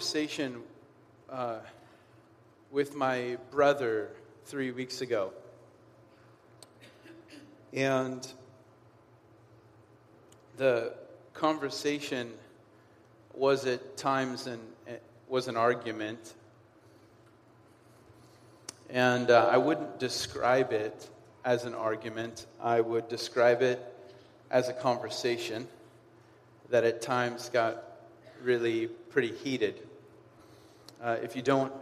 Conversation uh, with my brother three weeks ago, and the conversation was at times an was an argument, and uh, I wouldn't describe it as an argument. I would describe it as a conversation that at times got really pretty heated. Uh, if you don't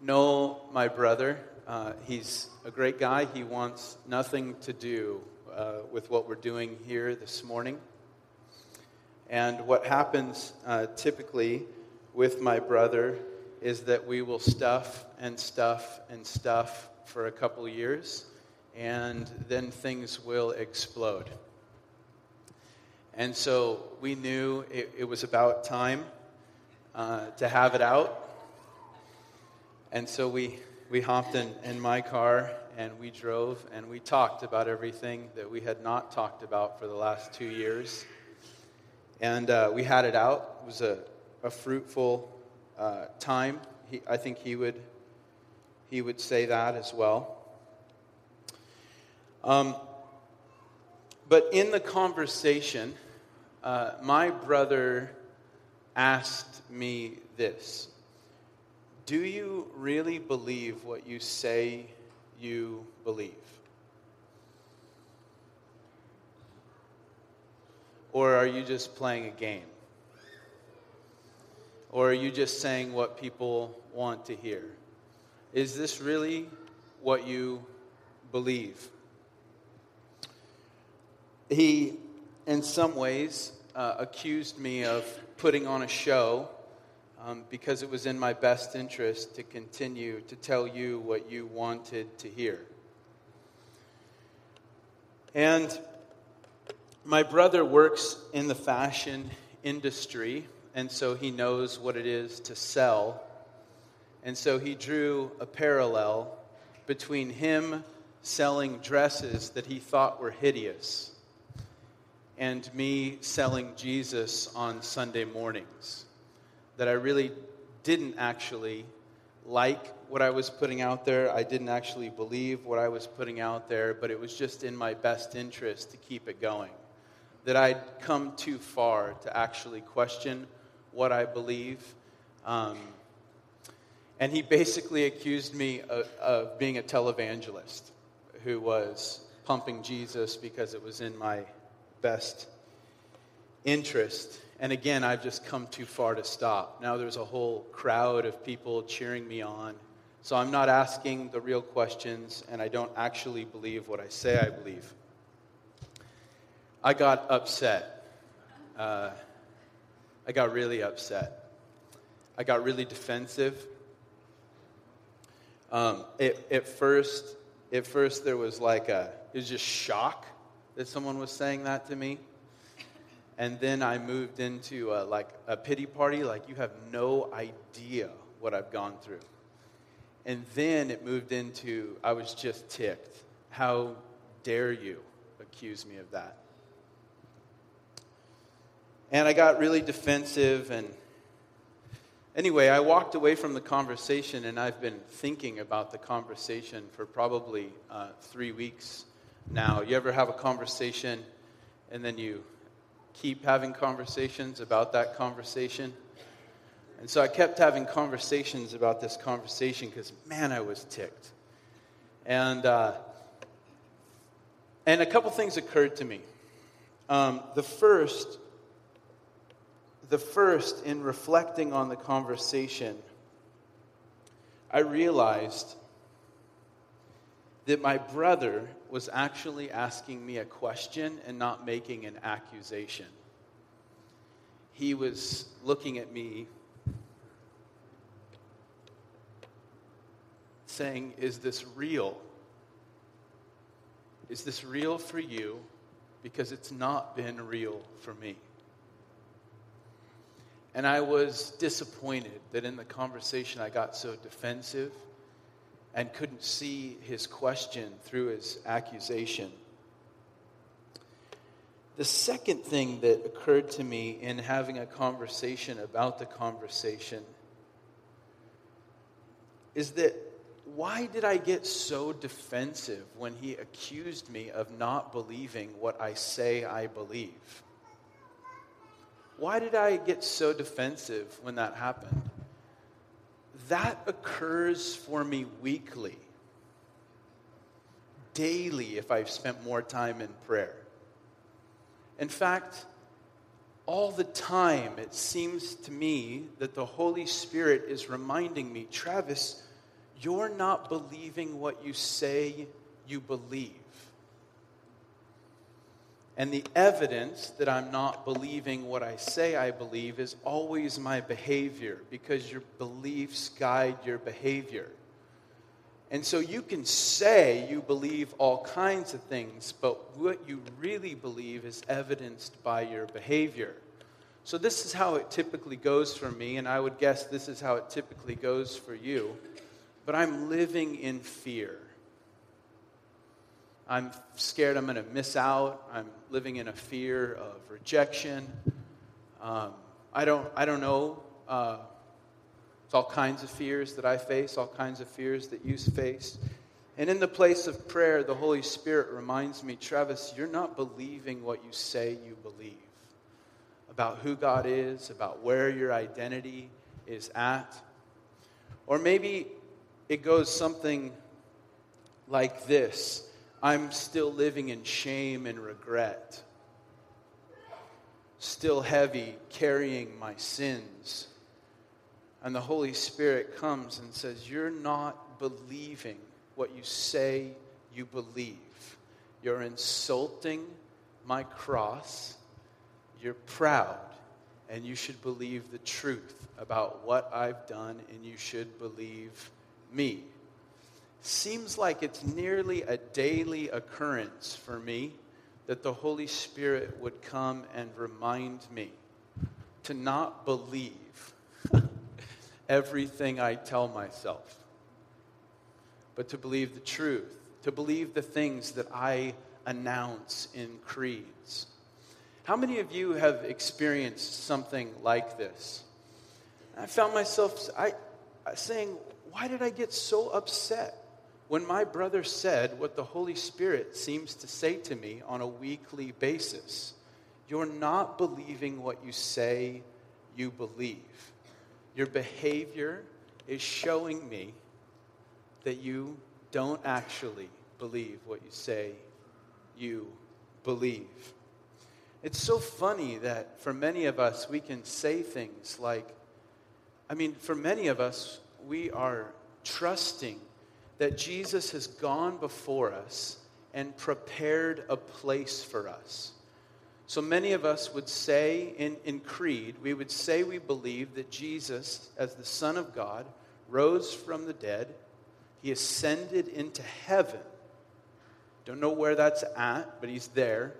know my brother, uh, he's a great guy. He wants nothing to do uh, with what we're doing here this morning. And what happens uh, typically with my brother is that we will stuff and stuff and stuff for a couple years, and then things will explode. And so we knew it, it was about time uh, to have it out. And so we, we hopped in, in my car and we drove and we talked about everything that we had not talked about for the last two years. And uh, we had it out. It was a, a fruitful uh, time. He, I think he would, he would say that as well. Um, but in the conversation, uh, my brother asked me this Do you really believe what you say you believe? Or are you just playing a game? Or are you just saying what people want to hear? Is this really what you believe? He, in some ways, uh, accused me of putting on a show um, because it was in my best interest to continue to tell you what you wanted to hear. And my brother works in the fashion industry, and so he knows what it is to sell. And so he drew a parallel between him selling dresses that he thought were hideous and me selling Jesus on Sunday mornings. That I really didn't actually like what I was putting out there. I didn't actually believe what I was putting out there, but it was just in my best interest to keep it going. That I'd come too far to actually question what I believe. Um, and he basically accused me of, of being a televangelist who was pumping Jesus because it was in my best interest. And again, I've just come too far to stop. Now there's a whole crowd of people cheering me on. So I'm not asking the real questions, and I don't actually believe what I say I believe. I got upset. Uh, I got really upset. I got really defensive. Um, it, at first, at first there was like a, it was just shock that someone was saying that to me. And then I moved into a, like a pity party, like you have no idea what I've gone through. And then it moved into I was just ticked. How dare you accuse me of that? And I got really defensive and anyway, I walked away from the conversation and I've been thinking about the conversation for probably uh, three weeks now. You ever have a conversation and then you keep having conversations about that conversation? And so I kept having conversations about this conversation because, man, I was ticked. And, uh, and a couple things occurred to me. Um, the first, the first, in reflecting on the conversation, I realized that my brother was actually asking me a question and not making an accusation. He was looking at me saying, Is this real? Is this real for you? Because it's not been real for me. And I was disappointed that in the conversation I got so defensive and couldn't see his question through his accusation. The second thing that occurred to me in having a conversation about the conversation is that why did I get so defensive when he accused me of not believing what I say I believe? Why did I get so defensive when that happened? That occurs for me weekly, daily, if I've spent more time in prayer. In fact, all the time, it seems to me that the Holy Spirit is reminding me, Travis, you're not believing what you say you believe. And the evidence that I'm not believing what I say I believe is always my behavior because your beliefs guide your behavior. And so you can say you believe all kinds of things, but what you really believe is evidenced by your behavior. So this is how it typically goes for me, and I would guess this is how it typically goes for you but I'm living in fear. I'm scared I'm going to miss out. I'm living in a fear of rejection. Um, I, don't, I don't know. Uh, it's all kinds of fears that I face, all kinds of fears that you face. And in the place of prayer, the Holy Spirit reminds me Travis, you're not believing what you say you believe about who God is, about where your identity is at. Or maybe it goes something like this I'm still living in shame and regret, still heavy, carrying my sins. And the Holy Spirit comes and says, You're not believing what you say you believe. You're insulting my cross. You're proud. And you should believe the truth about what I've done, and you should believe me. Seems like it's nearly a daily occurrence for me that the Holy Spirit would come and remind me to not believe everything I tell myself, but to believe the truth, to believe the things that I announce in creeds. How many of you have experienced something like this? I found myself I, saying, why did I get so upset when my brother said what the Holy Spirit seems to say to me on a weekly basis? You're not believing what you say you believe. Your behavior is showing me that you don't actually believe what you say you believe. It's so funny that for many of us, we can say things like, I mean, for many of us, we are trusting that Jesus has gone before us and prepared a place for us. So many of us would say in, in Creed, we would say we believe that Jesus, as the Son of God, rose from the dead, he ascended into heaven. Don't know where that's at, but he's there.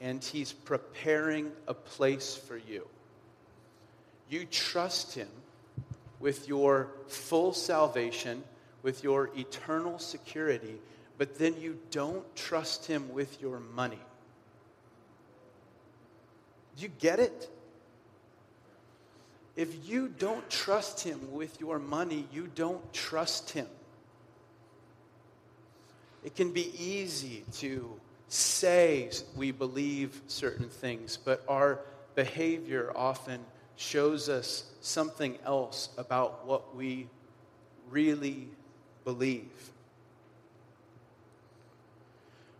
And he's preparing a place for you. You trust him with your full salvation, with your eternal security, but then you don't trust Him with your money. Do you get it? If you don't trust Him with your money, you don't trust Him. It can be easy to say we believe certain things, but our behavior often shows us something else about what we really believe.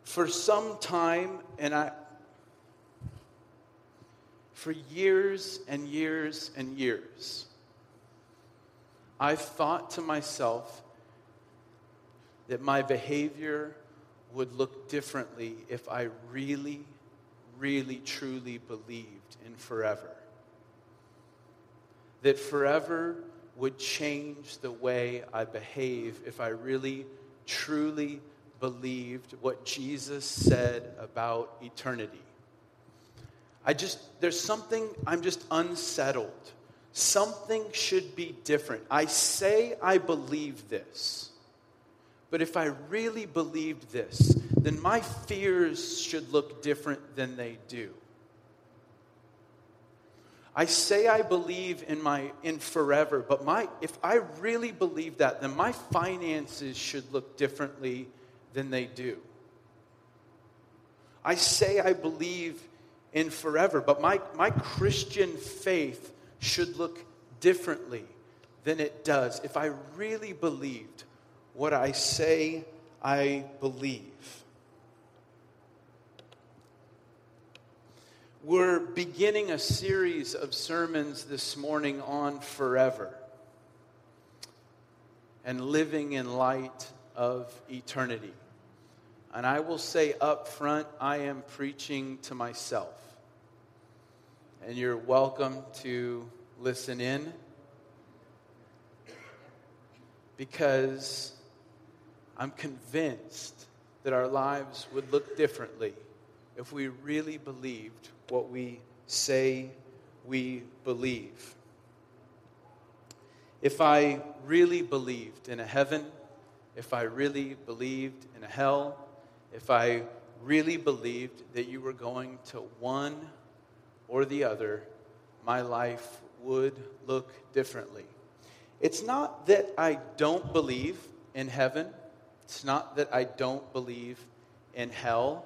For some time, and I, for years and years and years, I've thought to myself that my behavior would look differently if I really, really, truly believed in forever. That forever would change the way I behave if I really, truly believed what Jesus said about eternity. I just, there's something, I'm just unsettled. Something should be different. I say I believe this, but if I really believed this, then my fears should look different than they do. I say I believe in my in forever, but my if I really believe that, then my finances should look differently than they do. I say I believe in forever, but my, my Christian faith should look differently than it does if I really believed what I say I believe. We're beginning a series of sermons this morning on forever and living in light of eternity. And I will say up front, I am preaching to myself. And you're welcome to listen in because I'm convinced that our lives would look differently if we really believed what we say we believe. If I really believed in a heaven, if I really believed in a hell, if I really believed that you were going to one or the other, my life would look differently. It's not that I don't believe in heaven, it's not that I don't believe in hell.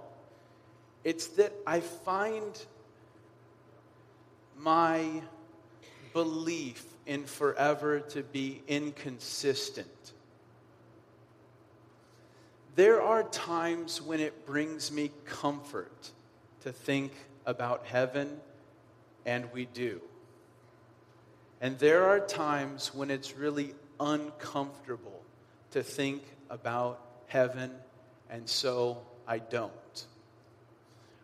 It's that I find my belief in forever to be inconsistent. There are times when it brings me comfort to think about heaven, and we do. And there are times when it's really uncomfortable to think about heaven, and so I don't.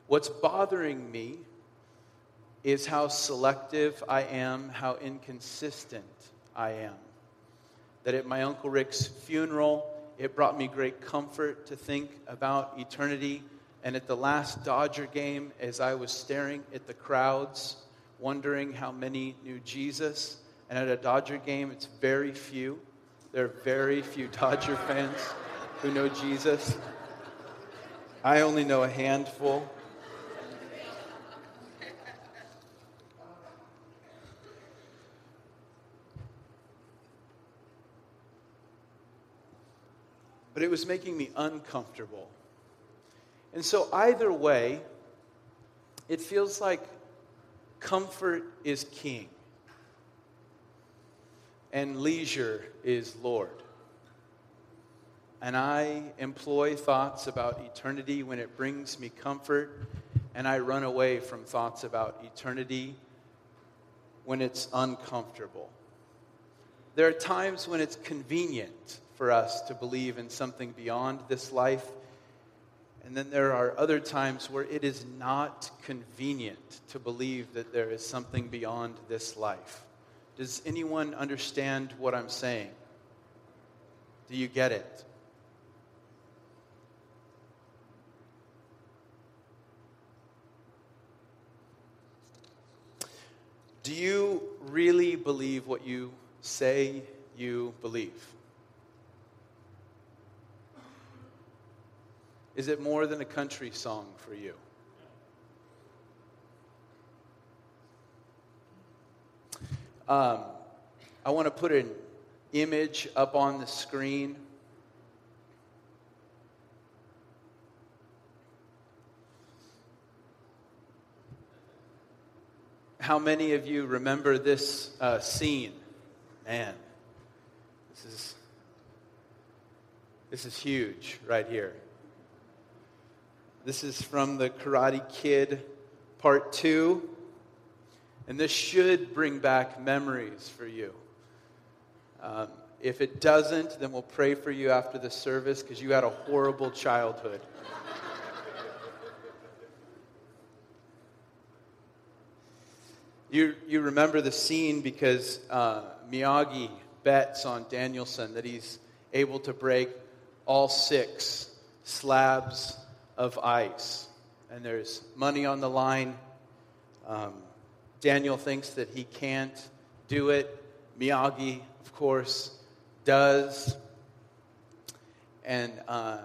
What's bothering me is how selective I am, how inconsistent I am. That at my Uncle Rick's funeral, it brought me great comfort to think about eternity. And at the last Dodger game, as I was staring at the crowds, wondering how many knew Jesus, and at a Dodger game, it's very few. There are very few Dodger fans who know Jesus. I only know a handful. But it was making me uncomfortable. And so, either way, it feels like comfort is king and leisure is Lord. And I employ thoughts about eternity when it brings me comfort, and I run away from thoughts about eternity when it's uncomfortable. There are times when it's convenient for us to believe in something beyond this life. And then there are other times where it is not convenient to believe that there is something beyond this life. Does anyone understand what I'm saying? Do you get it? Do you really believe what you say you believe? Is it more than a country song for you? Um, I want to put an image up on the screen. How many of you remember this uh, scene? Man, this is this is huge right here. This is from the Karate Kid Part 2. And this should bring back memories for you. Um, if it doesn't, then we'll pray for you after the service because you had a horrible childhood. you, you remember the scene because uh, Miyagi bets on Daniel-san that he's able to break all six slabs of ice. And there's money on the line. Um, Daniel thinks that he can't do it. Miyagi, of course, does. And uh,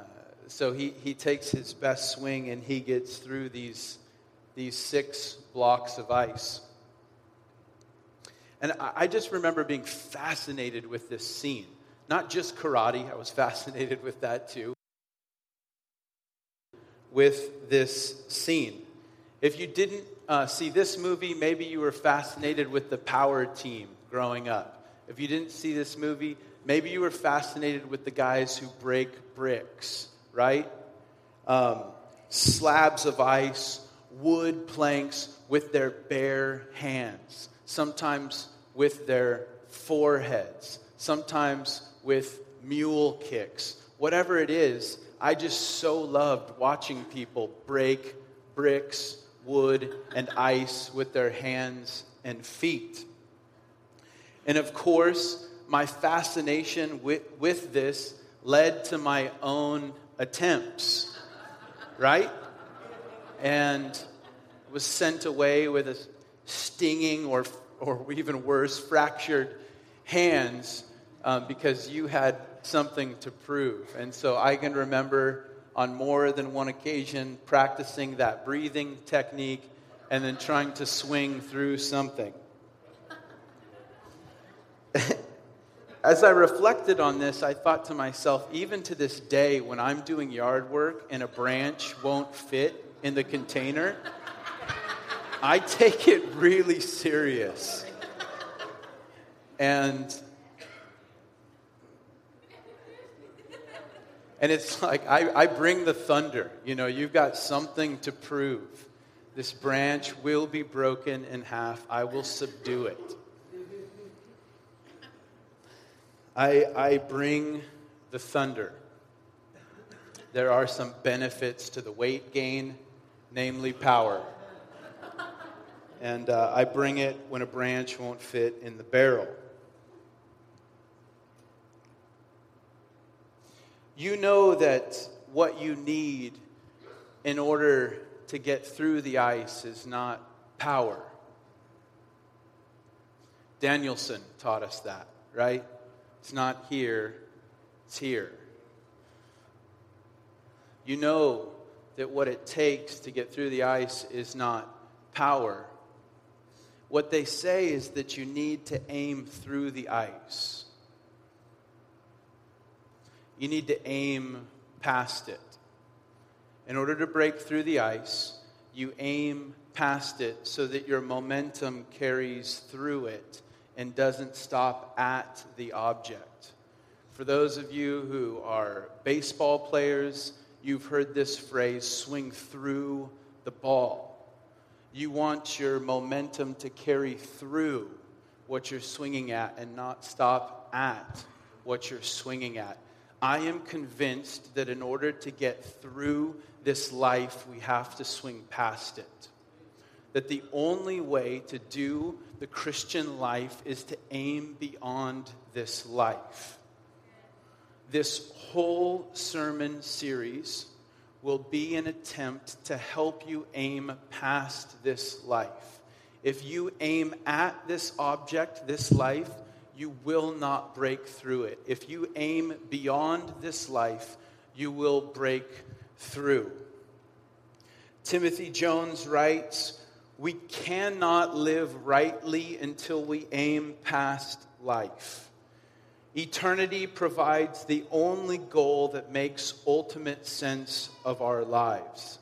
so he, he takes his best swing and he gets through these, these six blocks of ice. And I, just remember being fascinated with this scene. Not just karate, I was fascinated with that too. With this scene. If you didn't uh, see this movie, maybe you were fascinated with the power team growing up. If you didn't see this movie, maybe you were fascinated with the guys who break bricks, right? Um, slabs of ice, wood planks with their bare hands, sometimes with their foreheads, sometimes with mule kicks. Whatever it is, I just so loved watching people break bricks, wood, and ice with their hands and feet. And of course, my fascination with, with this led to my own attempts, right? And was sent away with a stinging or, or even worse, fractured hands um, because you had something to prove. And so I can remember on more than one occasion practicing that breathing technique and then trying to swing through something. As I reflected on this, I thought to myself, even to this day, when I'm doing yard work and a branch won't fit in the container, I take it really serious. And and it's like I, I bring the thunder. You know, you've got something to prove. This branch will be broken in half. I will subdue it. I, I bring the thunder. There are some benefits to the weight gain, namely power. And uh, I bring it when a branch won't fit in the barrel. You know that what you need in order to get through the ice is not power. Daniel-san taught us that, right? It's not here, it's here. You know that what it takes to get through the ice is not power. What they say is that you need to aim through the ice. You need to aim past it. In order to break through the ice, you aim past it so that your momentum carries through it and doesn't stop at the object. For those of you who are baseball players, you've heard this phrase swing through the ball. You want your momentum to carry through what you're swinging at and not stop at what you're swinging at. I am convinced that in order to get through this life, we have to swing past it that the only way to do the Christian life is to aim beyond this life. This whole sermon series will be an attempt to help you aim past this life. If you aim at this object, this life, you will not break through it. If you aim beyond this life, you will break through. Timothy Jones writes, we cannot live rightly until we aim past life. Eternity provides the only goal that makes ultimate sense of our lives.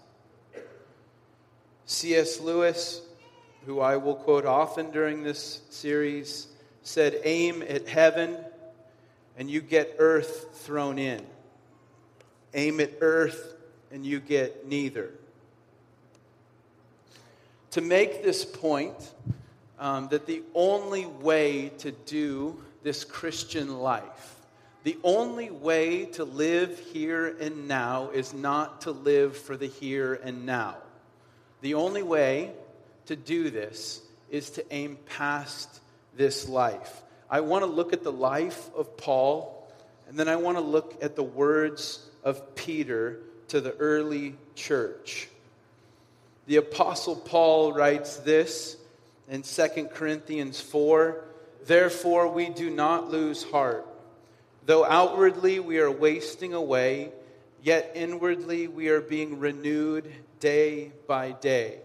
C.S. Lewis, who I will quote often during this series, said, Aim at heaven and you get earth thrown in. Aim at earth and you get neither to make this point um, that the only way to do this Christian life. The only way to live here and now is not to live for the here and now. The only way to do this is to aim past this life. I want to look at the life of Paul, and then I want to look at the words of Peter to the early church. The Apostle Paul writes this in 2 Corinthians 4 Therefore, we do not lose heart. Though outwardly we are wasting away, yet inwardly we are being renewed day by day.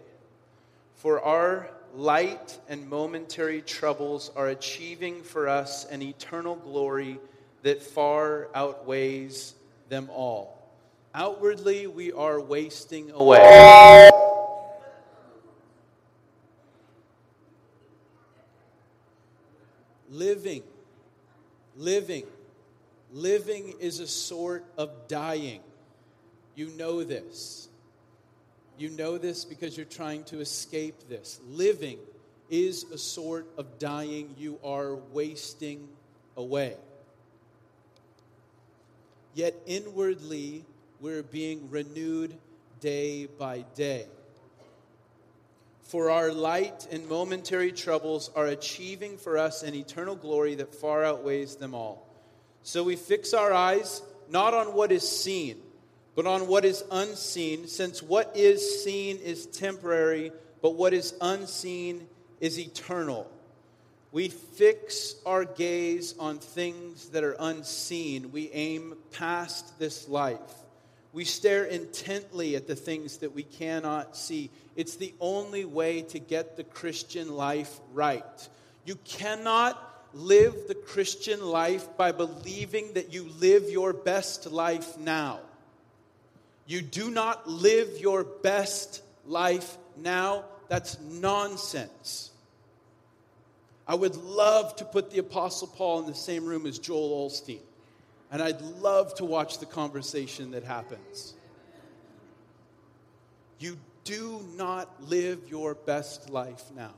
For our light and momentary troubles are achieving for us an eternal glory that far outweighs them all. Outwardly, we are wasting away. Living, living, living is a sort of dying. You know this. You know this because you're trying to escape this. Living is a sort of dying. You are wasting away. Yet inwardly, we're being renewed day by day. For our light and momentary troubles are achieving for us an eternal glory that far outweighs them all. So we fix our eyes not on what is seen but on what is unseen, since what is seen is temporary, but what is unseen is eternal. We fix our gaze on things that are unseen. We aim past this life. We stare intently at the things that we cannot see. It's the only way to get the Christian life right. You cannot live the Christian life by believing that you live your best life now. You do not live your best life now. That's nonsense. I would love to put the Apostle Paul in the same room as Joel Osteen. And I'd love to watch the conversation that happens. You do not live your best life now.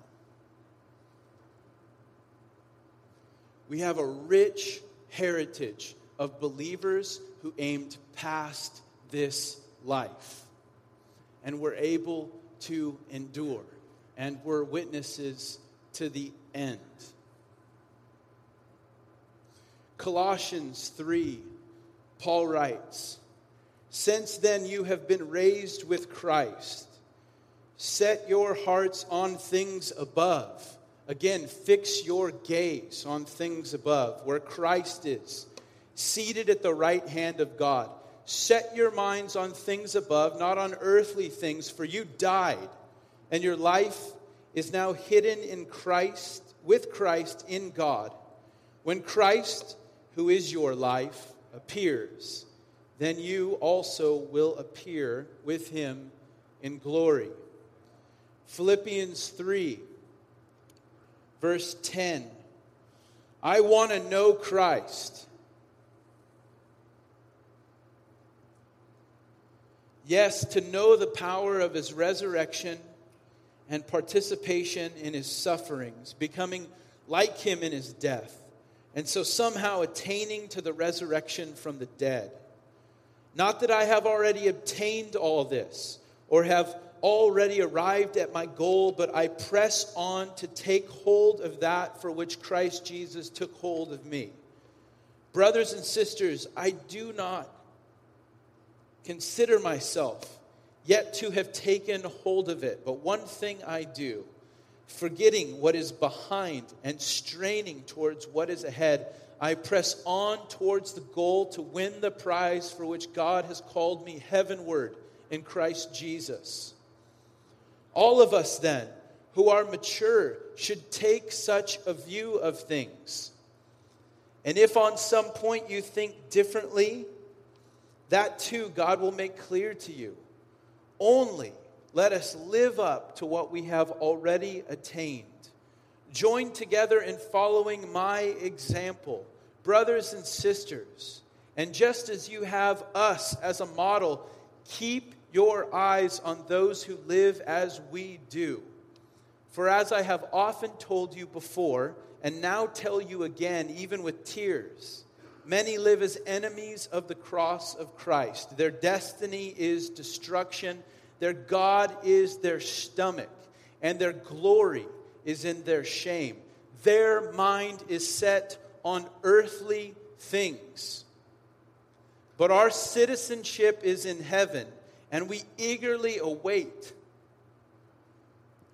We have a rich heritage of believers who aimed past this life. And we're able to endure. And we're witnesses to the end. Colossians 3, Paul writes, Since then you have been raised with Christ. Set your hearts on things above. Again, fix your gaze on things above, where Christ is, seated at the right hand of God. Set your minds on things above, not on earthly things, for you died, and your life is now hidden in Christ, with Christ in God. When Christ, who is your life, appears, then you also will appear with him in glory. Philippians 3, verse 10. I want to know Christ Yes, to know the power of his resurrection and participation in his sufferings, becoming like him in his death, and so somehow attaining to the resurrection from the dead. Not that I have already obtained all this or have already arrived at my goal, but I press on to take hold of that for which Christ Jesus took hold of me. Brothers and sisters, I do not consider myself yet to have taken hold of it. But one thing I do, forgetting what is behind and straining towards what is ahead, I press on towards the goal to win the prize for which God has called me heavenward in Christ Jesus. All of us, then, who are mature, should take such a view of things. And if on some point you think differently, that too God will make clear to you. Only let us live up to what we have already attained. Join together in following my example, brothers and sisters. And just as you have us as a model, keep your eyes on those who live as we do. For as I have often told you before, and now tell you again, even with tears. Many live as enemies of the cross of Christ. Their destiny is destruction, their God is their stomach, and their glory is in their shame. Their mind is set on earthly things. But our citizenship is in heaven, and we eagerly await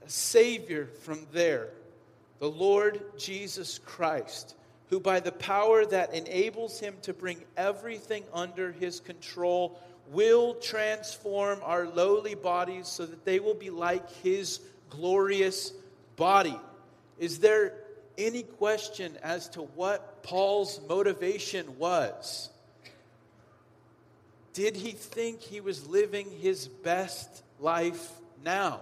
a Savior from there, the Lord Jesus Christ, who, by the power that enables him to bring everything under his control, will transform our lowly bodies so that they will be like his glorious body. Is there any question as to what Paul's motivation was? Did he think he was living his best life now?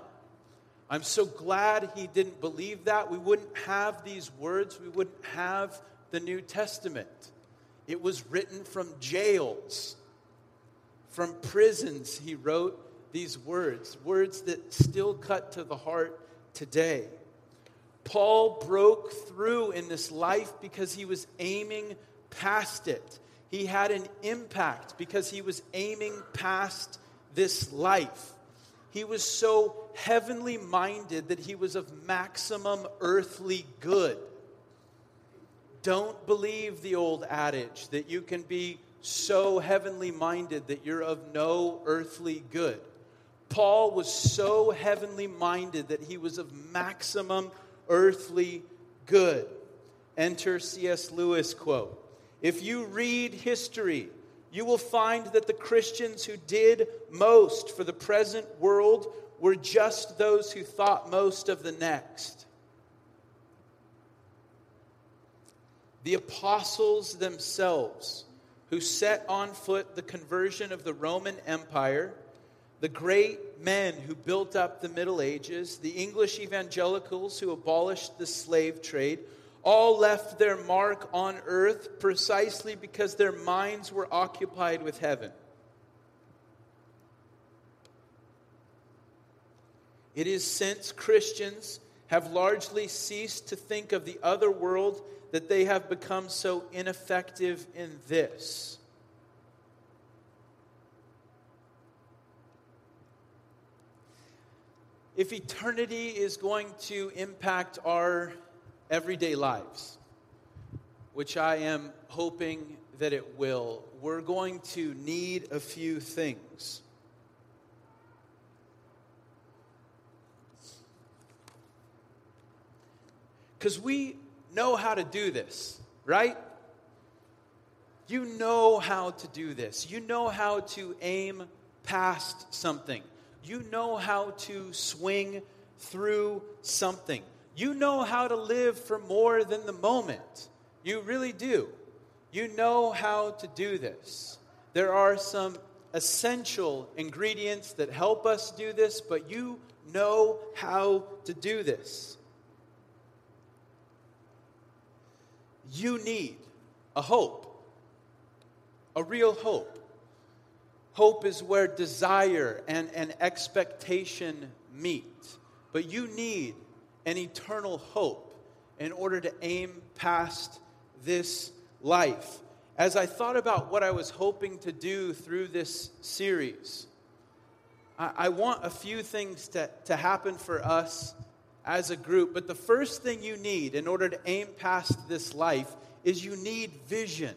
I'm so glad he didn't believe that. We wouldn't have these words, we wouldn't have the New Testament. It was written from jails, from prisons, he wrote these words, words that still cut to the heart today. Paul broke through in this life because he was aiming past it. He had an impact because he was aiming past this life. He was so heavenly minded that he was of maximum earthly good. Don't believe the old adage that you can be so heavenly minded that you're of no earthly good. Paul was so heavenly minded that he was of maximum earthly good. Enter C.S. Lewis quote. If you read history, you will find that the Christians who did most for the present world were just those who thought most of the next. The apostles themselves, who set on foot the conversion of the Roman Empire, the great men who built up the Middle Ages, the English evangelicals who abolished the slave trade, all left their mark on earth precisely because their minds were occupied with heaven. It is since Christians have largely ceased to think of the other world that they have become so ineffective in this. If eternity is going to impact our everyday lives, which I am hoping that it will, we're going to need a few things. Because we know how to do this, right? You know how to do this. You know how to aim past something. You know how to swing through something. You know how to live for more than the moment. You really do. You know how to do this. There are some essential ingredients that help us do this, but you know how to do this. You need a hope, a real hope. Hope is where desire and, and expectation meet. But you need an eternal hope in order to aim past this life. As I thought about what I was hoping to do through this series, I, I want a few things to, to happen for us as a group. But the first thing you need in order to aim past this life is you need vision.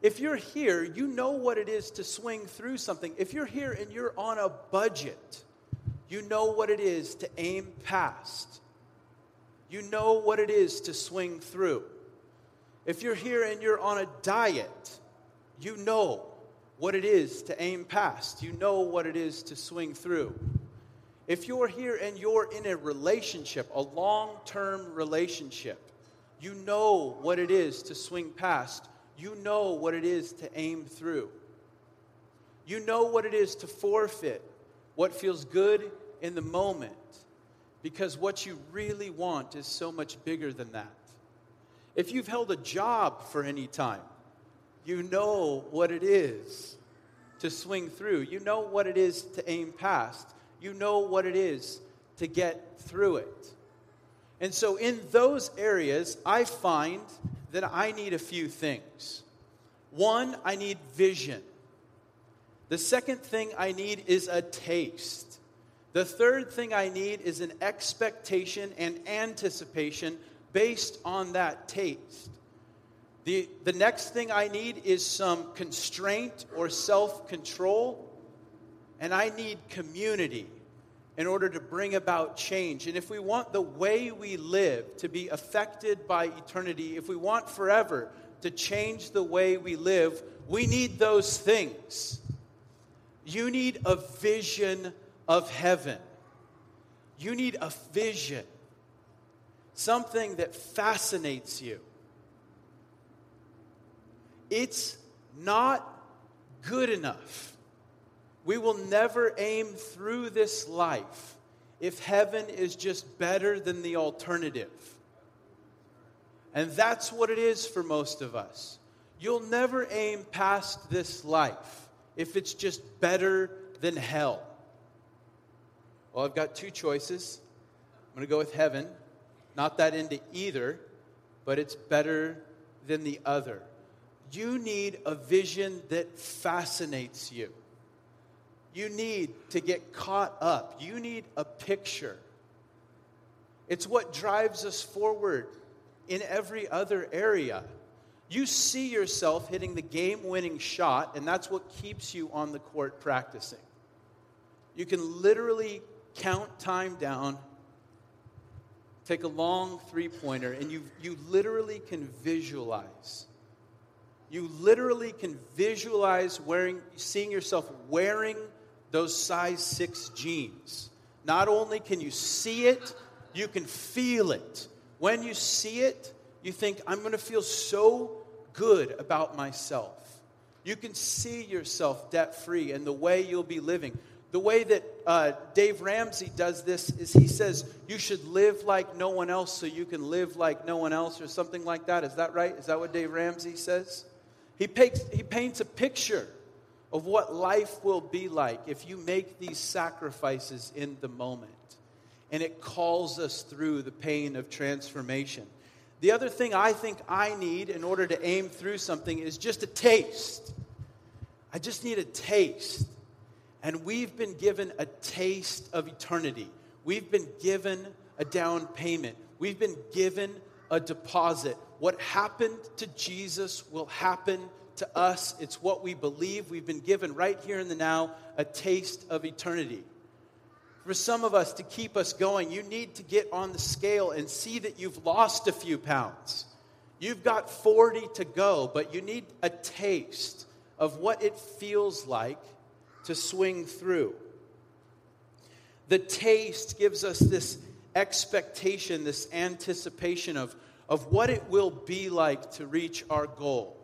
If you're here, you know what it is to swing through something. If you're here and you're on a budget, you know what it is to aim past. You know what it is to swing through. If you're here and you're on a diet, you know what it is to aim past. You know what it is to swing through. If you're here and you're in a relationship, a long term relationship, you know what it is to swing past. You know what it is to aim through. You know what it is to forfeit what feels good in the moment because what you really want is so much bigger than that. If you've held a job for any time, you know what it is to swing through. You know what it is to aim past. You know what it is to get through it. And so, in those areas, I find that I need a few things. One, I need vision. The second thing I need is a taste. The third thing I need is an expectation and anticipation based on that taste. The, the next thing I need is some constraint or self control, and I need community in order to bring about change. And if we want the way we live to be affected by eternity, if we want forever to change the way we live, we need those things. You need a vision of heaven. You need a vision, something that fascinates you. It's not good enough. We will never aim through this life if heaven is just better than the alternative. And that's what it is for most of us. You'll never aim past this life if it's just better than hell. Well, I've got two choices. I'm going to go with heaven. Not that into either, but it's better than the other. You need a vision that fascinates you. You need to get caught up. You need a picture. It's what drives us forward in every other area. You see yourself hitting the game winning shot, and that's what keeps you on the court practicing. You can literally count time down, take a long three pointer, and you, you literally can visualize. You literally can visualize wearing, seeing yourself wearing those size six jeans. Not only can you see it, you can feel it. When you see it, you think, I'm going to feel so good about myself. You can see yourself debt free and the way you'll be living. The way that uh, Dave Ramsey does this is he says, You should live like no one else so you can live like no one else, or something like that. Is that right? Is that what Dave Ramsey says? He, paints, he paints a picture of what life will be like if you make these sacrifices in the moment. And it calls us through the pain of transformation. The other thing I think I need in order to aim through something is just a taste. I just need a taste. And we've been given a taste of eternity. We've been given a down payment. We've been given a deposit. What happened to Jesus will happen to us. It's what we believe. We've been given right here in the now a taste of eternity. For some of us to keep us going, you need to get on the scale and see that you've lost a few pounds. You've got 40 to go, but you need a taste of what it feels like to swing through. The taste gives us this expectation, this anticipation of, of what it will be like to reach our goal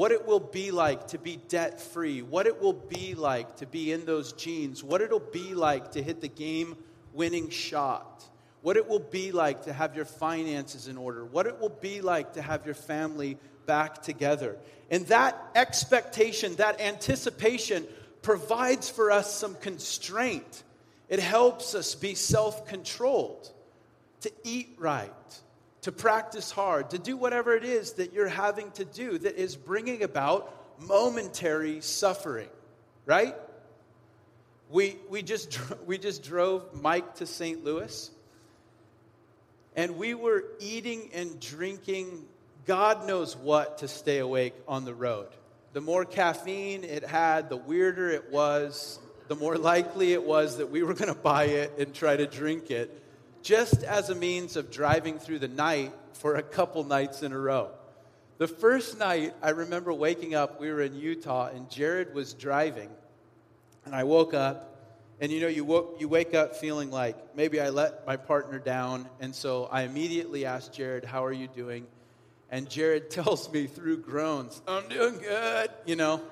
what it will be like to be debt free, what it will be like to be in those jeans, what it'll be like to hit the game winning shot, what it will be like to have your finances in order, what it will be like to have your family back together. And that expectation, that anticipation provides for us some constraint. It helps us be self controlled, to eat right, to practice hard, to do whatever it is that you're having to do that is bringing about momentary suffering, right? We, we, just, we just drove Mike to St. Louis, and we were eating and drinking God knows what to stay awake on the road. The more caffeine it had, the weirder it was, the more likely it was that we were going to buy it and try to drink it just as a means of driving through the night for a couple nights in a row. The first night, I remember waking up, we were in Utah, and Jared was driving. And I woke up, and you know, you, woke, you wake up feeling like maybe I let my partner down. And so I immediately asked Jared, How are you doing? And Jared tells me through groans, I'm doing good, you know.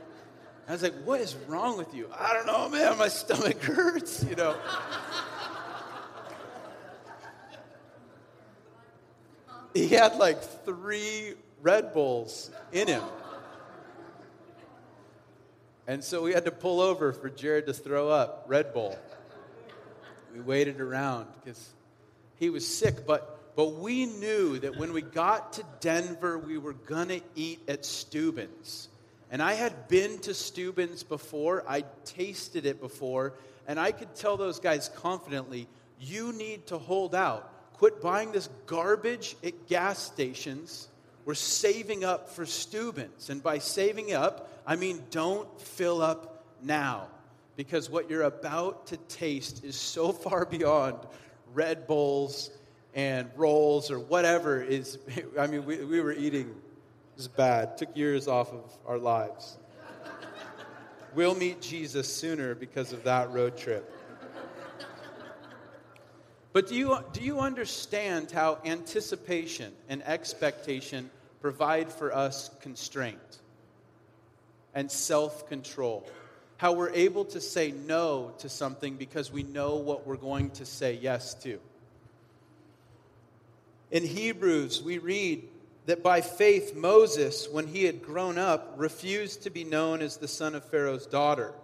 I was like, What is wrong with you? I don't know, man, my stomach hurts, you know. He had like three Red Bulls in him. And so we had to pull over for Jared to throw up Red Bull. We waited around because he was sick, but But we knew that when we got to Denver, we were going to eat at Steuben's. And I had been to Steuben's before, I tasted it before, and I could tell those guys confidently you need to hold out. Quit buying this garbage at gas stations. We're saving up for Steuben's. And by saving up, I mean don't fill up now. Because what you're about to taste is so far beyond Red Bulls and rolls or whatever is. I mean, we, we were eating is bad. Took years off of our lives. we'll meet Jesus sooner because of that road trip. But do you, do you understand how anticipation and expectation provide for us constraint and self control? How we're able to say no to something because we know what we're going to say yes to. In Hebrews, we read that by faith Moses, when he had grown up, refused to be known as the son of Pharaoh's daughter.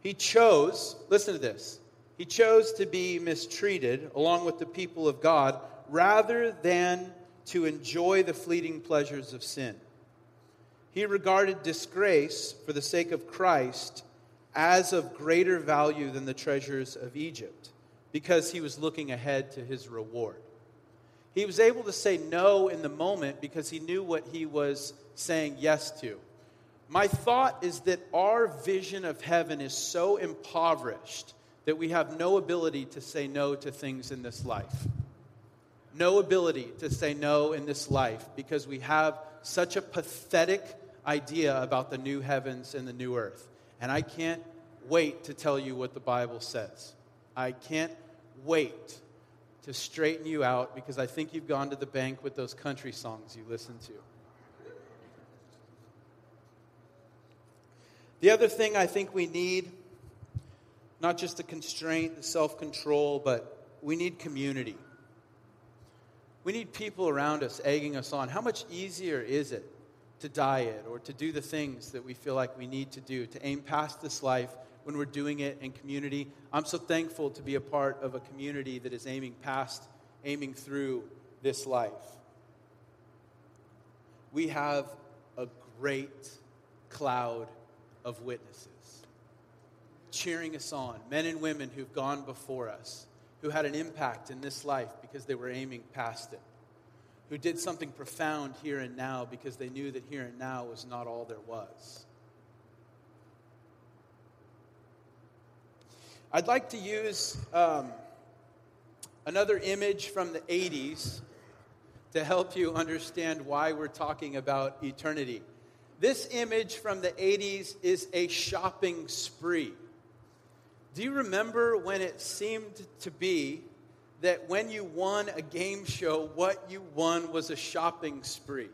He chose, listen to this, he chose to be mistreated along with the people of God rather than to enjoy the fleeting pleasures of sin. He regarded disgrace for the sake of Christ as of greater value than the treasures of Egypt because he was looking ahead to his reward. He was able to say no in the moment because he knew what he was saying yes to. My thought is that our vision of heaven is so impoverished that we have no ability to say no to things in this life. No ability to say no in this life because we have such a pathetic idea about the new heavens and the new earth. And I can't wait to tell you what the Bible says. I can't wait to straighten you out because I think you've gone to the bank with those country songs you listen to. The other thing I think we need, not just the constraint, the self control, but we need community. We need people around us egging us on. How much easier is it to diet or to do the things that we feel like we need to do, to aim past this life when we're doing it in community. I'm so thankful to be a part of a community that is aiming past, aiming through this life. We have a great cloud of witnesses cheering us on, men and women who've gone before us, who had an impact in this life because they were aiming past it, who did something profound here and now because they knew that here and now was not all there was. I'd like to use um, another image from the 80s to help you understand why we're talking about eternity. This image from the 80s is a shopping spree. Do you remember when it seemed to be that when you won a game show, what you won was a shopping spree?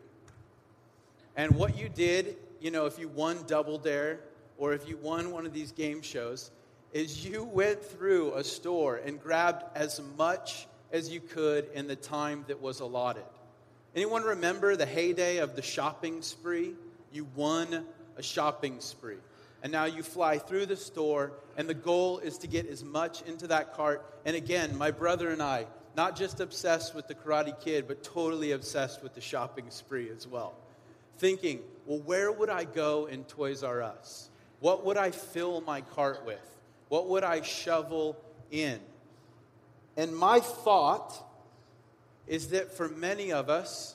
And what you did, you know, if you won Double Dare or if you won one of these game shows, is you went through a store and grabbed as much as you could in the time that was allotted. Anyone remember the heyday of the shopping spree? You won a shopping spree. And now you fly through the store, and the goal is to get as much into that cart. And again, my brother and I, not just obsessed with the Karate Kid, but totally obsessed with the shopping spree as well. Thinking, well, where would I go in Toys R Us? What would I fill my cart with? What would I shovel in? And my thought is that for many of us,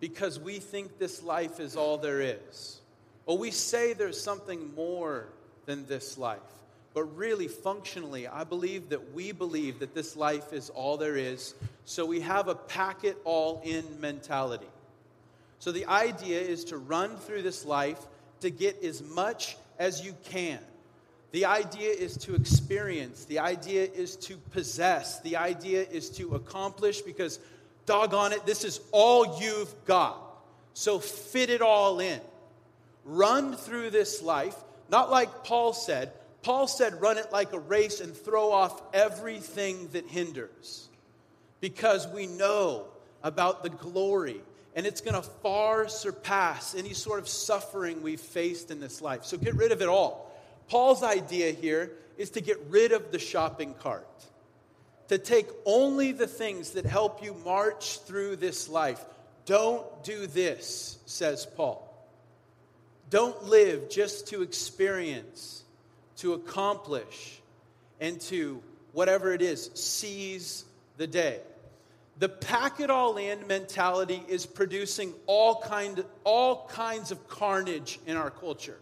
because we think this life is all there is, or we say there's something more than this life, but really, functionally, I believe that we believe that this life is all there is, so we have a pack it all in mentality. So the idea is to run through this life to get as much as you can. The idea is to experience. The idea is to possess. The idea is to accomplish because, doggone it, this is all you've got. So fit it all in. Run through this life, not like Paul said. Paul said, run it like a race and throw off everything that hinders. Because we know about the glory, and it's going to far surpass any sort of suffering we've faced in this life. So get rid of it all. Paul's idea here is to get rid of the shopping cart, to take only the things that help you march through this life. Don't do this, says Paul. Don't live just to experience, to accomplish, and to whatever it is, seize the day. The pack it all in mentality is producing all, kind, all kinds of carnage in our culture.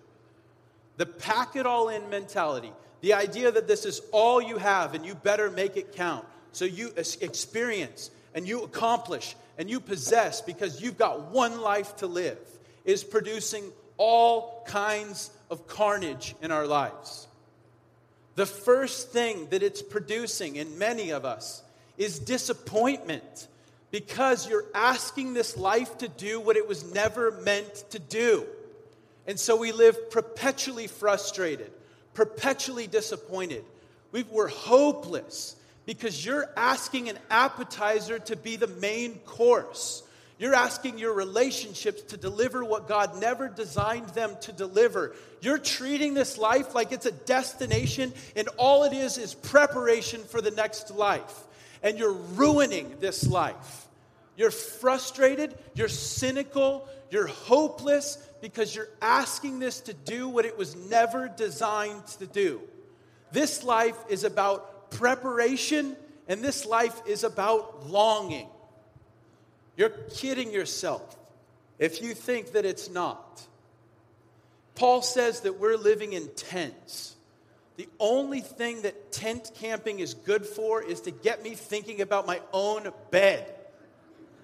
The pack it all in mentality, the idea that this is all you have and you better make it count. So you experience and you accomplish and you possess because you've got one life to live, is producing all kinds of carnage in our lives. The first thing that it's producing in many of us is disappointment because you're asking this life to do what it was never meant to do. And so we live perpetually frustrated, perpetually disappointed. we are hopeless because you're asking an appetizer to be the main course. You're asking your relationships to deliver what God never designed them to deliver. You're treating this life like it's a destination, and all it is is preparation for the next life and you're ruining this life. You're frustrated, you're cynical, you're hopeless because you're asking this to do what it was never designed to do. This life is about preparation, and this life is about longing. You're kidding yourself if you think that it's not. Paul says that we're living in tents. The only thing that tent camping is good for is to get me thinking about my own bed.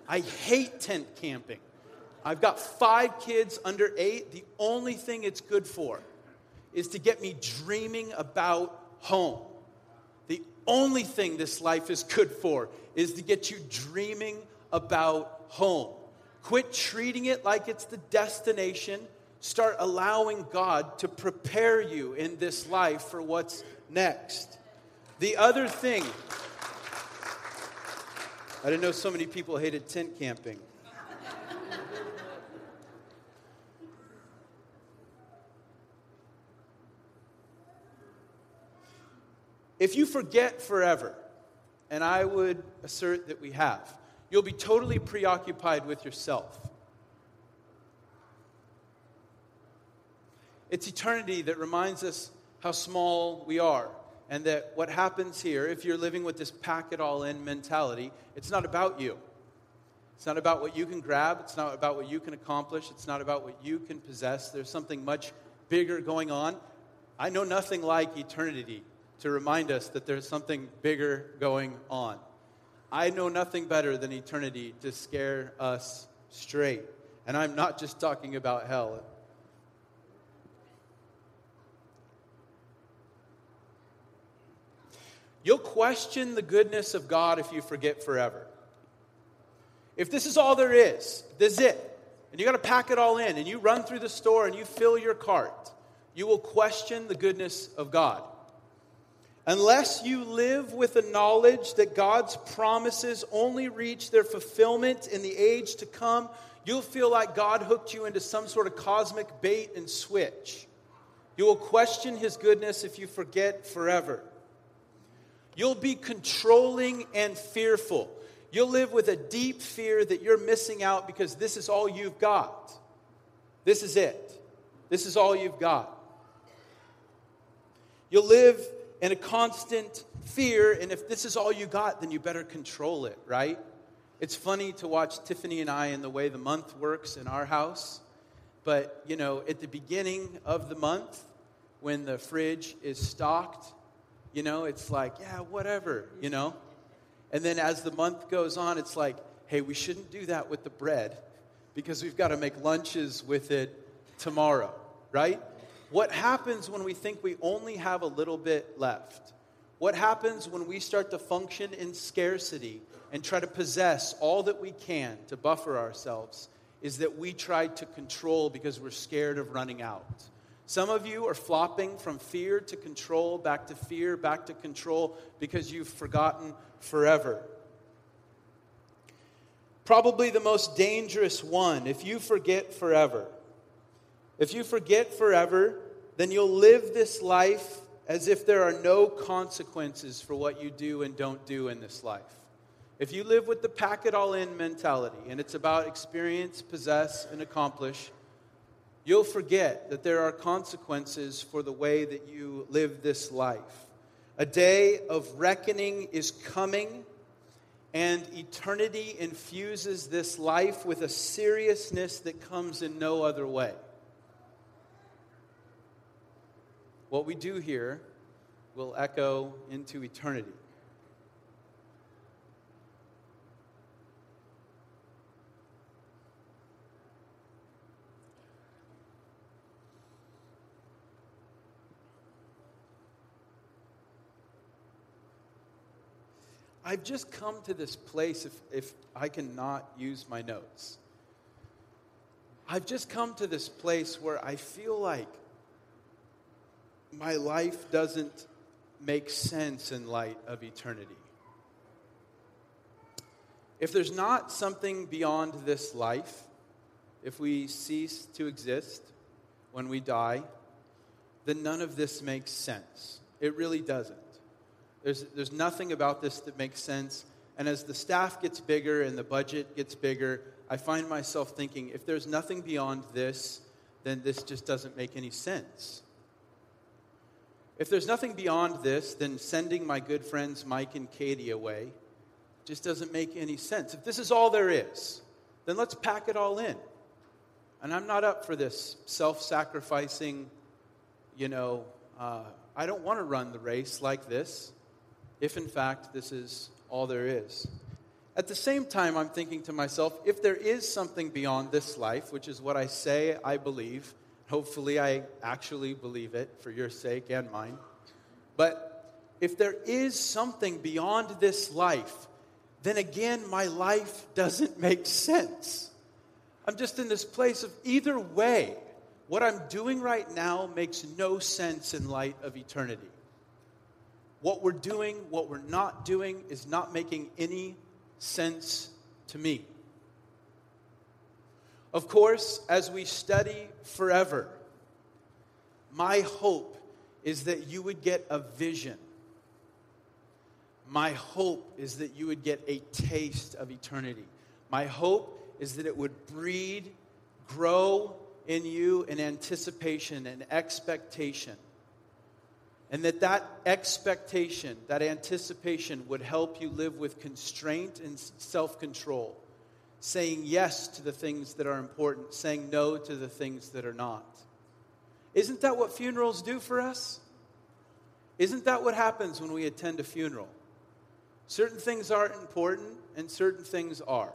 I hate tent camping. I've got five kids under eight. The only thing it's good for is to get me dreaming about home. The only thing this life is good for is to get you dreaming about home. Quit treating it like it's the destination start allowing God to prepare you in this life for what's next. The other thing, I didn't know so many people hated tent camping. If you forget forever, and I would assert that we have, you'll be totally preoccupied with yourself. It's eternity that reminds us how small we are. And that what happens here, if you're living with this pack it all in mentality, it's not about you. It's not about what you can grab. It's not about what you can accomplish. It's not about what you can possess. There's something much bigger going on. I know nothing like eternity to remind us that there's something bigger going on. I know nothing better than eternity to scare us straight. And I'm not just talking about hell. You'll question the goodness of God if you forget forever. If this is all there is, this is it, and you got to pack it all in, and you run through the store and you fill your cart, you will question the goodness of God. Unless you live with the knowledge that God's promises only reach their fulfillment in the age to come, you'll feel like God hooked you into some sort of cosmic bait and switch. You will question his goodness if you forget forever. You'll be controlling and fearful. You'll live with a deep fear that you're missing out because this is all you've got. This is it. This is all you've got. You'll live in a constant fear, and if this is all you got, then you better control it, right? It's funny to watch Tiffany and I and the way the month works in our house. But, you know, at the beginning of the month, when the fridge is stocked you know, it's like, yeah, whatever, you know? And then as the month goes on, it's like, hey, we shouldn't do that with the bread because we've got to make lunches with it tomorrow, right? What happens when we think we only have a little bit left? What happens when we start to function in scarcity and try to possess all that we can to buffer ourselves is that we try to control because we're scared of running out. Some of you are flopping from fear to control, back to fear, back to control, because you've forgotten forever. Probably the most dangerous one, if you forget forever. If you forget forever, then you'll live this life as if there are no consequences for what you do and don't do in this life. If you live with the pack it all in mentality and it's about experience, possess, and accomplish, you'll forget that there are consequences for the way that you live this life. A day of reckoning is coming, and eternity infuses this life with a seriousness that comes in no other way. What we do here will echo into eternity. I've just come to this place if, if I cannot use my notes. I've just come to this place where I feel like my life doesn't make sense in light of eternity. If there's not something beyond this life, if we cease to exist when we die, then none of this makes sense. It really doesn't. There's, there's nothing about this that makes sense. And as the staff gets bigger and the budget gets bigger, I find myself thinking if there's nothing beyond this, then this just doesn't make any sense. If there's nothing beyond this, then sending my good friends Mike and Katie away just doesn't make any sense. If this is all there is, then let's pack it all in. And I'm not up for this self sacrificing, you know, uh, I don't want to run the race like this if in fact this is all there is. At the same time, I'm thinking to myself, if there is something beyond this life, which is what I say I believe, hopefully I actually believe it for your sake and mine, but if there is something beyond this life, then again, my life doesn't make sense. I'm just in this place of either way, what I'm doing right now makes no sense in light of eternity. What we're doing, what we're not doing, is not making any sense to me. Of course, as we study forever, my hope is that you would get a vision. My hope is that you would get a taste of eternity. My hope is that it would breed, grow in you an anticipation and expectation and that that expectation, that anticipation would help you live with constraint and self control, saying yes to the things that are important, saying no to the things that are not. Isn't that what funerals do for us? Isn't that what happens when we attend a funeral? Certain things aren't important and certain things are.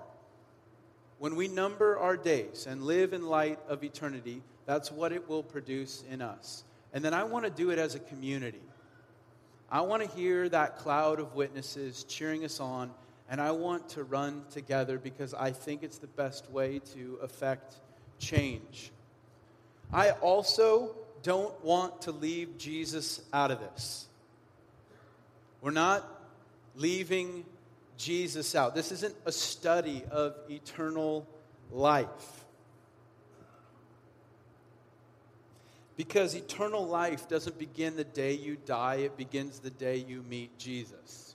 When we number our days and live in light of eternity, that's what it will produce in us. And then I want to do it as a community. I want to hear that cloud of witnesses cheering us on, and I want to run together because I think it's the best way to affect change. I also don't want to leave Jesus out of this. We're not leaving Jesus out. This isn't a study of eternal life. Because eternal life doesn't begin the day you die, it begins the day you meet Jesus.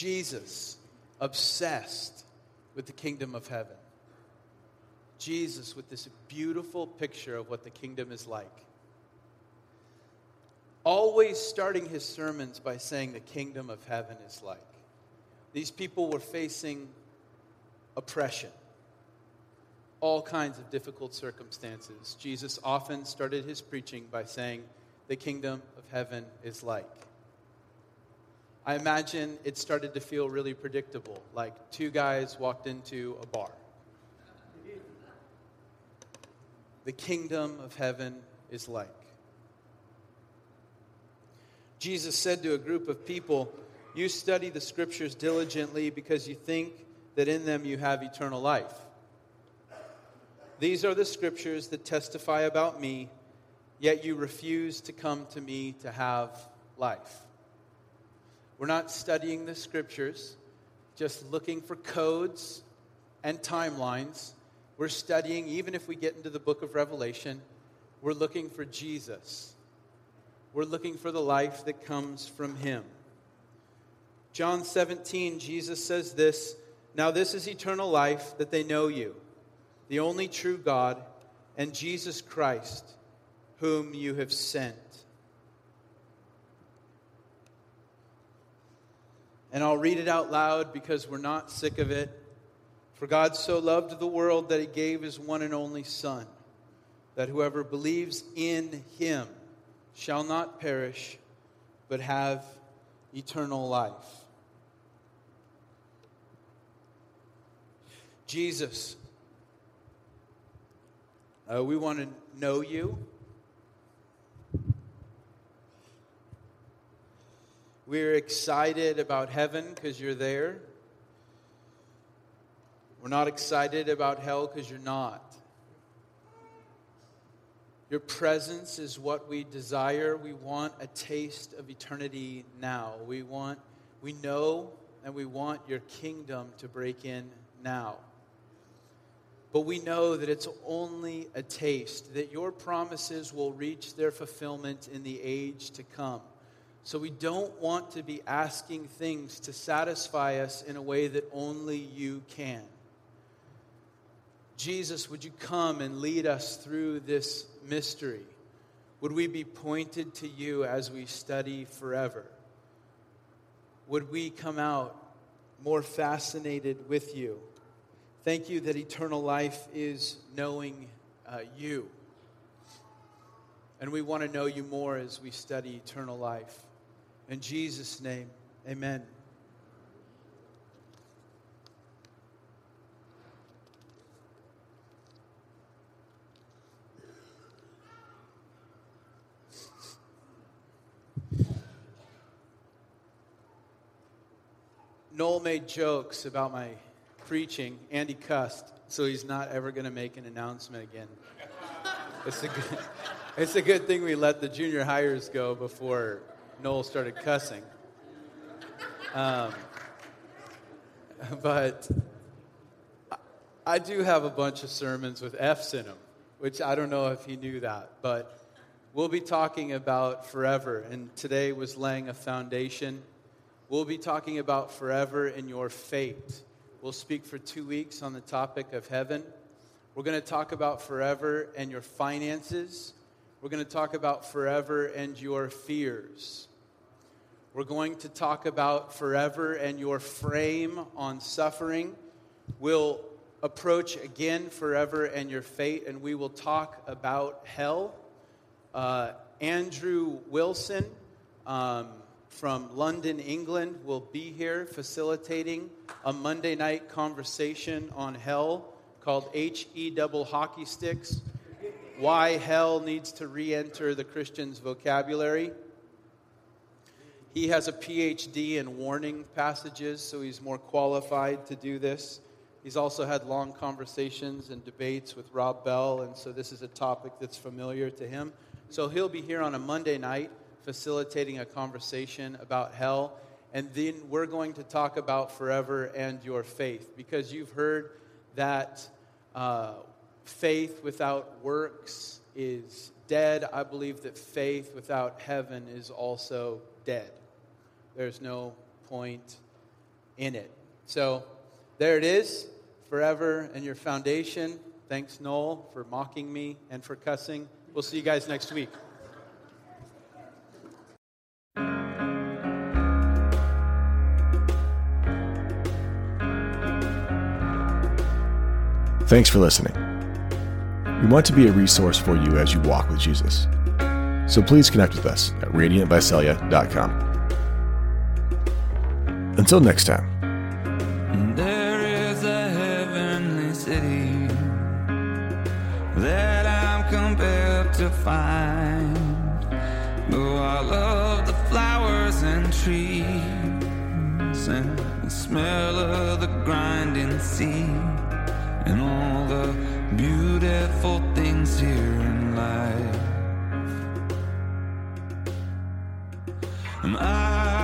Jesus, obsessed with the kingdom of heaven. Jesus, with this beautiful picture of what the kingdom is like. Always starting his sermons by saying the kingdom of heaven is like. These people were facing oppression, all kinds of difficult circumstances. Jesus often started his preaching by saying, The kingdom of heaven is like. I imagine it started to feel really predictable, like two guys walked into a bar. The kingdom of heaven is like. Jesus said to a group of people, You study the scriptures diligently because you think that in them you have eternal life. These are the scriptures that testify about me, yet you refuse to come to me to have life. We're not studying the scriptures, just looking for codes and timelines. we're studying, even if we get into the book of Revelation, we're looking for Jesus. We're looking for the life that comes from him. John 17, Jesus says this Now this is eternal life, that they know you, the only true God, and Jesus Christ, whom you have sent. And I'll read it out loud because we're not sick of it. For God so loved the world that he gave his one and only Son, that whoever believes in him shall not perish, but have eternal life. Jesus, uh, we want to know you. We're excited about heaven because you're there. We're not excited about hell because you're not. Your presence is what we desire. We want a taste of eternity now. We want we know and we want your kingdom to break in now. But we know that it's only a taste, that your promises will reach their fulfillment in the age to come. So we don't want to be asking things to satisfy us in a way that only you can. Jesus, would you come and lead us through this mystery? Would we be pointed to you as we study forever? Would we come out more fascinated with you? Thank you that eternal life is knowing uh, you. And we want to know you more as we study eternal life. In Jesus' name, amen. Noel made jokes about my preaching. Andy cussed, so he's not ever going to make an announcement again. It's a, good, it's a good thing we let the junior hires go before Noel started cussing. Um, but I do have a bunch of sermons with F's in them, which I don't know if he knew that, but we'll be talking about forever. And today was laying a foundation. We'll be talking about forever in your fate. We'll speak for two weeks on the topic of heaven. We're going to talk about forever and your finances. We're going to talk about forever and your fears. We're going to talk about forever and your frame on suffering. We'll approach again forever and your fate, and we will talk about hell. Uh, Andrew Wilson um, from London, England, will be here facilitating a Monday night conversation on hell called HE Double Hockey Sticks Why Hell Needs to Re Enter the Christian's Vocabulary. He has a PhD in warning passages, so he's more qualified to do this. He's also had long conversations and debates with Rob Bell, and so this is a topic that's familiar to him. So he'll be here on a Monday night facilitating a conversation about hell, and then we're going to talk about forever and your faith because you've heard that uh, faith without works is dead. I believe that faith without heaven is also dead. There's no point in it. So there it is, forever and your foundation. Thanks, Noel, for mocking me and for cussing. We'll see you guys next week. Thanks for listening. We want to be a resource for you as you walk with Jesus. So please connect with us at radiantvisalia.com. Until next time. There is a heavenly city that I'm compelled to find. Oh, I love the flowers and trees and the smell of the grinding sea and all the beautiful things here in life. I